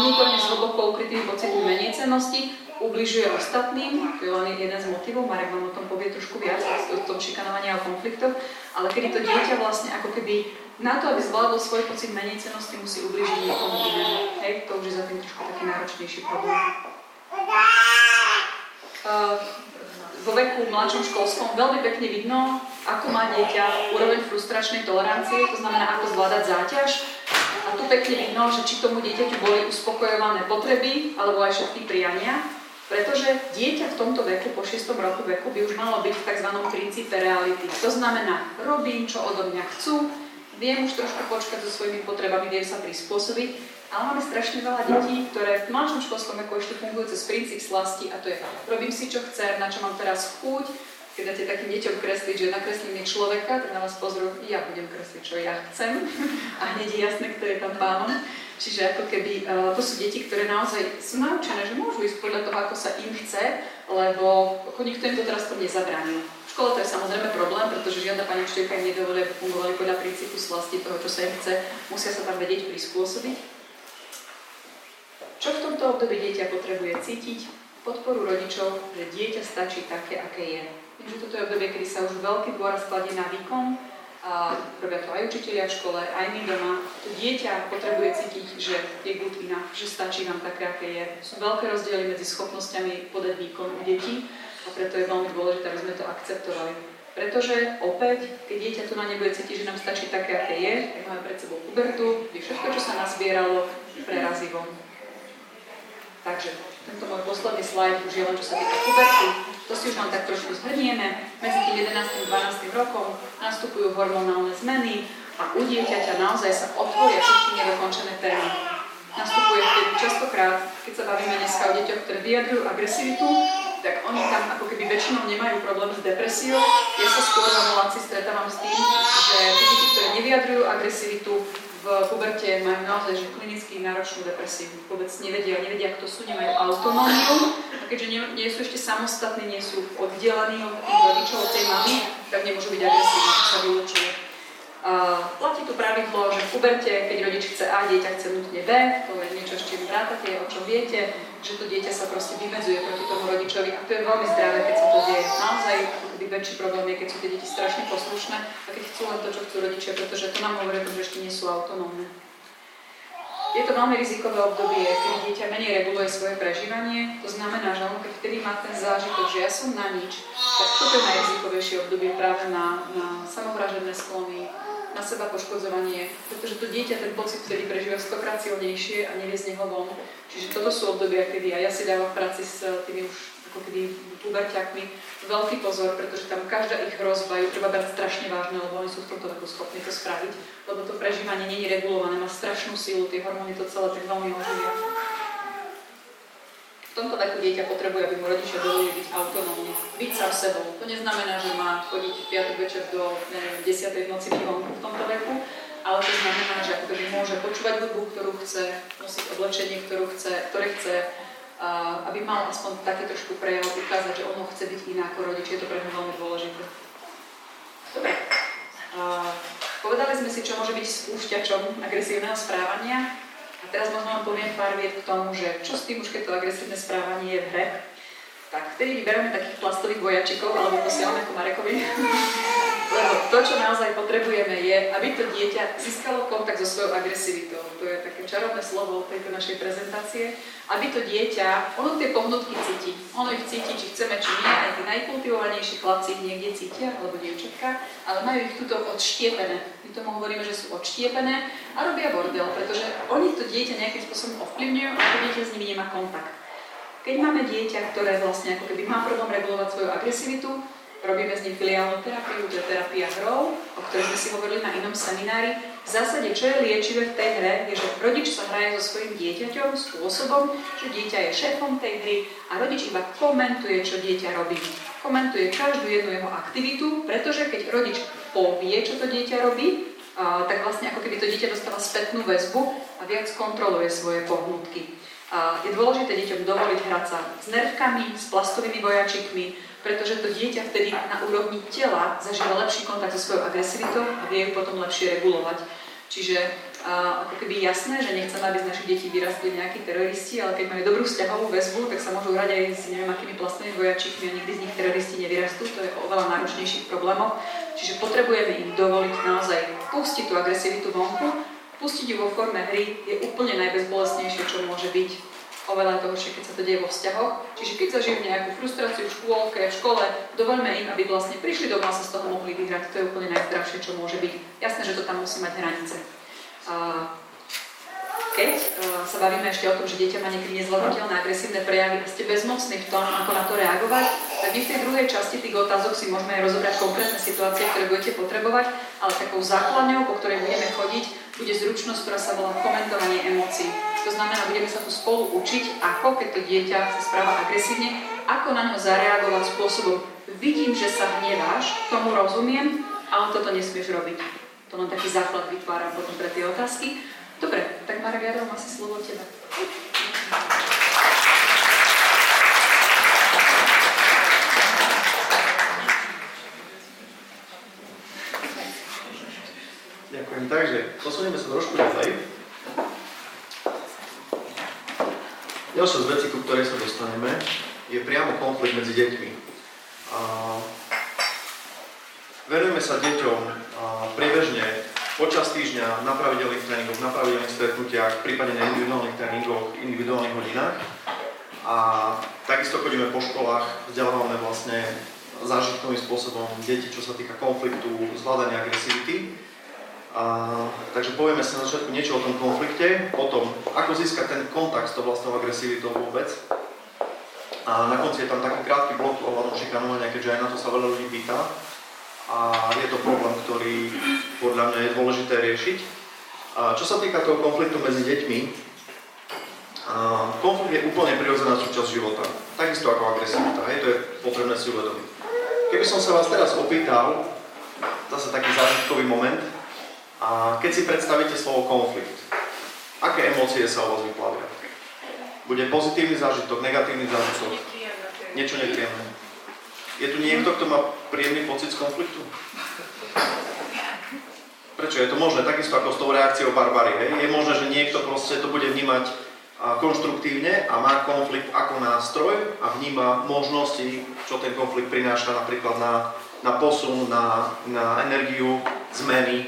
vnútorne s hlboko ukrytými pocitmi menej cennosti ubližuje ostatným, to je len jeden z motivov, Marek vám o tom povie trošku viac, o tom šikanovaní a o konfliktoch, ale kedy to dieťa vlastne ako keby na to, aby zvládlo svoj pocit menej cenosti, musí ubližiť niekomu inému. Hej, to už je za tým trošku taký náročnejší problém. Vo veku mladšom školskom veľmi pekne vidno, ako má dieťa úroveň frustračnej tolerancie, to znamená, ako zvládať záťaž. A tu pekne vidno, že či tomu dieťaťu boli uspokojované potreby, alebo aj všetky priania, pretože dieťa v tomto veku, po 6. roku veku, by už malo byť v tzv. princípe reality. To znamená, robím, čo odo mňa chcú, viem už trošku počkať so svojimi potrebami, viem sa prispôsobiť, ale máme strašne veľa detí, ktoré v mladšom školskom veku ešte fungujú cez princíp slasti a to je robím si, čo chcem, na čo mám teraz chuť, keď dáte takým deťom kresliť, že nakreslím je človeka, tak na vás pozrú, ja budem kresliť, čo ja chcem. A hneď je jasné, kto je tam pánom. Čiže ako keby, uh, to sú deti, ktoré naozaj sú naučené, že môžu ísť podľa toho, ako sa im chce, lebo nikto im to teraz to nezabránil. V škole to je samozrejme problém, pretože žiadna pani učiteľka im nedovolí, aby fungovali podľa princípu slasti toho, čo sa im chce. Musia sa tam vedieť prispôsobiť. Čo v tomto období dieťa potrebuje cítiť? Podporu rodičov, že dieťa stačí také, aké je Viem, že toto je obdobie, kedy sa už veľký dôraz kladie na výkon, a robia to aj učiteľia v škole, aj my doma. To dieťa potrebuje cítiť, že je good enough, že stačí nám také, aké je. Sú veľké rozdiely medzi schopnosťami podať výkon u detí a preto je veľmi dôležité, aby sme to akceptovali. Pretože opäť, keď dieťa tu na nebude cítiť, že nám stačí také, aké je, tak máme pred sebou pubertu, kde všetko, čo sa nazbieralo, prerazí von. Takže tento môj posledný slajd už je len čo sa týka puberty. To si už len tak trošku zhrnieme. Medzi tým 11. a 12. rokom nastupujú hormonálne zmeny a u dieťaťa naozaj sa otvoria všetky nedokončené témy. Nastupuje vtedy častokrát, keď sa bavíme dneska o deťoch, ktoré vyjadrujú agresivitu, tak oni tam ako keby väčšinou nemajú problém s depresiou. Ja sa skôr na stretávam s tým, že tí deti, ktoré nevyjadrujú agresivitu, v puberte majú naozaj že klinicky náročnú depresiu. Vôbec nevedia, nevedia, kto sú, nemajú autonómiu. Keďže nie, nie sú ešte samostatní, nie sú oddelení od tých rodičov, od tej mamy, tak nemôžu byť agresívni, sa vylúčujú. Uh, platí tu pravidlo, že v puberte, keď rodič chce A, dieťa chce nutne B, to je niečo, s čím rátate, o čom viete, že to dieťa sa proste vymedzuje proti tomu rodičovi a to je veľmi zdravé, keď sa to deje. Naozaj keby väčší problém je, keď sú tie deti strašne poslušné a keď chcú len to, čo chcú rodičia, pretože to nám hovorí, že ešte nie sú autonómne. Je to veľmi rizikové obdobie, keď dieťa menej reguluje svoje prežívanie. To znamená, že on keď vtedy má ten zážitok, že ja som na nič, tak toto je najrizikovejšie obdobie práve na, na samovražedné sklony, na seba poškodzovanie, pretože to dieťa ten pocit vtedy prežíva stokrát silnejšie a nevie z neho von. Čiže toto sú obdobia, kedy a ja si dávam v práci s tými už ako keby puberťakmi veľký pozor, pretože tam každá ich hrozba ju treba brať strašne vážne, lebo oni sú v tomto takú schopní to spraviť, lebo to prežívanie nie je regulované, má strašnú silu, tie hormóny to celé tak veľmi oživia. V tomto veku dieťa potrebuje, aby mu rodičia dovolili byť autonómni, byť sám sebou. To neznamená, že má chodiť v piatok večer do neviem, 10. noci vonku v tomto veku, ale to znamená, že ako keby môže počúvať hudbu, ktorú chce, nosiť oblečenie, ktorú chce, ktoré chce, aby mal aspoň také trošku prejav, ukázať, že ono chce byť iná ako rodič. Je to pre mňa veľmi dôležité. Dobre. Povedali sme si, čo môže byť spúšťačom agresívneho správania. A teraz možno vám poviem pár viet k tomu, že čo s tým už keď to agresívne správanie je v hre, tak vtedy vyberáme takých plastových vojačikov alebo posielame Marekovi. To, čo naozaj potrebujeme, je, aby to dieťa získalo kontakt so svojou agresivitou. To je také čarovné slovo tejto našej prezentácie. Aby to dieťa, ono tie pohnutky cíti. Ono ich cíti, či chceme, či nie. Aj tí najkultivovanejší chlapci niekde cítia, alebo dievčatka, ale majú ich tuto odštiepené. My tomu hovoríme, že sú odštiepené a robia bordel, pretože oni to dieťa nejakým spôsobom ovplyvňujú a to dieťa s nimi nemá kontakt. Keď máme dieťa, ktoré vlastne ako keby má problém regulovať svoju agresivitu, robíme s ním filiálnu terapiu, to je terapia hrou, o ktorej sme si hovorili na inom seminári. V zásade, čo je liečivé v tej hre, je, že rodič sa hraje so svojím dieťaťom spôsobom, že dieťa je šéfom tej hry a rodič iba komentuje, čo dieťa robí. Komentuje každú jednu jeho aktivitu, pretože keď rodič povie, čo to dieťa robí, tak vlastne ako keby to dieťa dostáva spätnú väzbu a viac kontroluje svoje pohnutky. Je dôležité deťom dovoliť hrať sa s nervkami, s plastovými vojačikmi, pretože to dieťa vtedy na úrovni tela zažíva lepší kontakt so svojou agresivitou a vie ju potom lepšie regulovať. Čiže a, ako keby jasné, že nechceme, aby z našich detí vyrastli nejakí teroristi, ale keď majú dobrú vzťahovú väzbu, tak sa môžu hrať aj s neviem akými plastovými vojačikmi a nikdy z nich teroristi nevyrastú, to je o veľa náročnejších problémov. Čiže potrebujeme im dovoliť naozaj pustiť tú agresivitu vonku, pustiť ju vo forme hry je úplne najbezbolestnejšie, čo môže byť oveľa toho, keď sa to deje vo vzťahoch. Čiže keď zažijú nejakú frustráciu v škôlke, v škole, dovoľme im, aby vlastne prišli domov a sa z toho mohli vyhrať. To je úplne najzdravšie, čo môže byť. Jasné, že to tam musí mať hranice. Keď sa bavíme ešte o tom, že dieťa má niekedy nezvládnutelné agresívne prejavy a ste bezmocní v tom, ako na to reagovať, tak my v tej druhej časti tých otázok si môžeme aj rozobrať konkrétne situácie, ktoré budete potrebovať, ale takou základňou, po ktorej budeme chodiť, bude zručnosť, ktorá sa volá komentovanie emócií. To znamená, budeme sa tu spolu učiť, ako keď to dieťa sa správa agresívne, ako na ňo zareagovať spôsobom, vidím, že sa hneváš, tomu rozumiem, ale toto nesmieš robiť. To len taký základ vytváram potom pre tie otázky. Dobre, tak Marek, ja asi slovo od teba. Takže posunieme sa trošku ďalej. Ďalšia z vecí, ku ktorej sa dostaneme, je priamo konflikt medzi deťmi. A venujeme sa deťom priebežne počas týždňa na pravidelných tréningoch, na pravidelných stretnutiach, prípadne na individuálnych tréningoch, individuálnych hodinách. A takisto chodíme po školách, vzdelávame vlastne zážitkovým spôsobom deti, čo sa týka konfliktu, zvládania agresivity. A, takže povieme sa na začiatku niečo o tom konflikte, o tom, ako získať ten kontakt s tou vlastnou agresivitou vôbec. A na konci je tam taký krátky blok ohľadom šikanovania, keďže aj na to sa veľa ľudí pýta. A je to problém, ktorý podľa mňa je dôležité riešiť. A čo sa týka toho konfliktu medzi deťmi, a konflikt je úplne prirodzená súčasť života. Takisto ako agresivita, hej, to je potrebné si uvedomiť. Keby som sa vás teraz opýtal, zase taký zážitkový moment, a keď si predstavíte slovo konflikt, aké emócie sa o vás vyplavia? Bude pozitívny zážitok, negatívny zážitok? Niečo nepríjemné. Je tu niekto, kto má príjemný pocit z konfliktu? Prečo je to možné? Takisto ako s tou reakciou barbary. Hej? Je možné, že niekto proste to bude vnímať konštruktívne a má konflikt ako nástroj a vníma možnosti, čo ten konflikt prináša napríklad na, na posun, na, na energiu, zmeny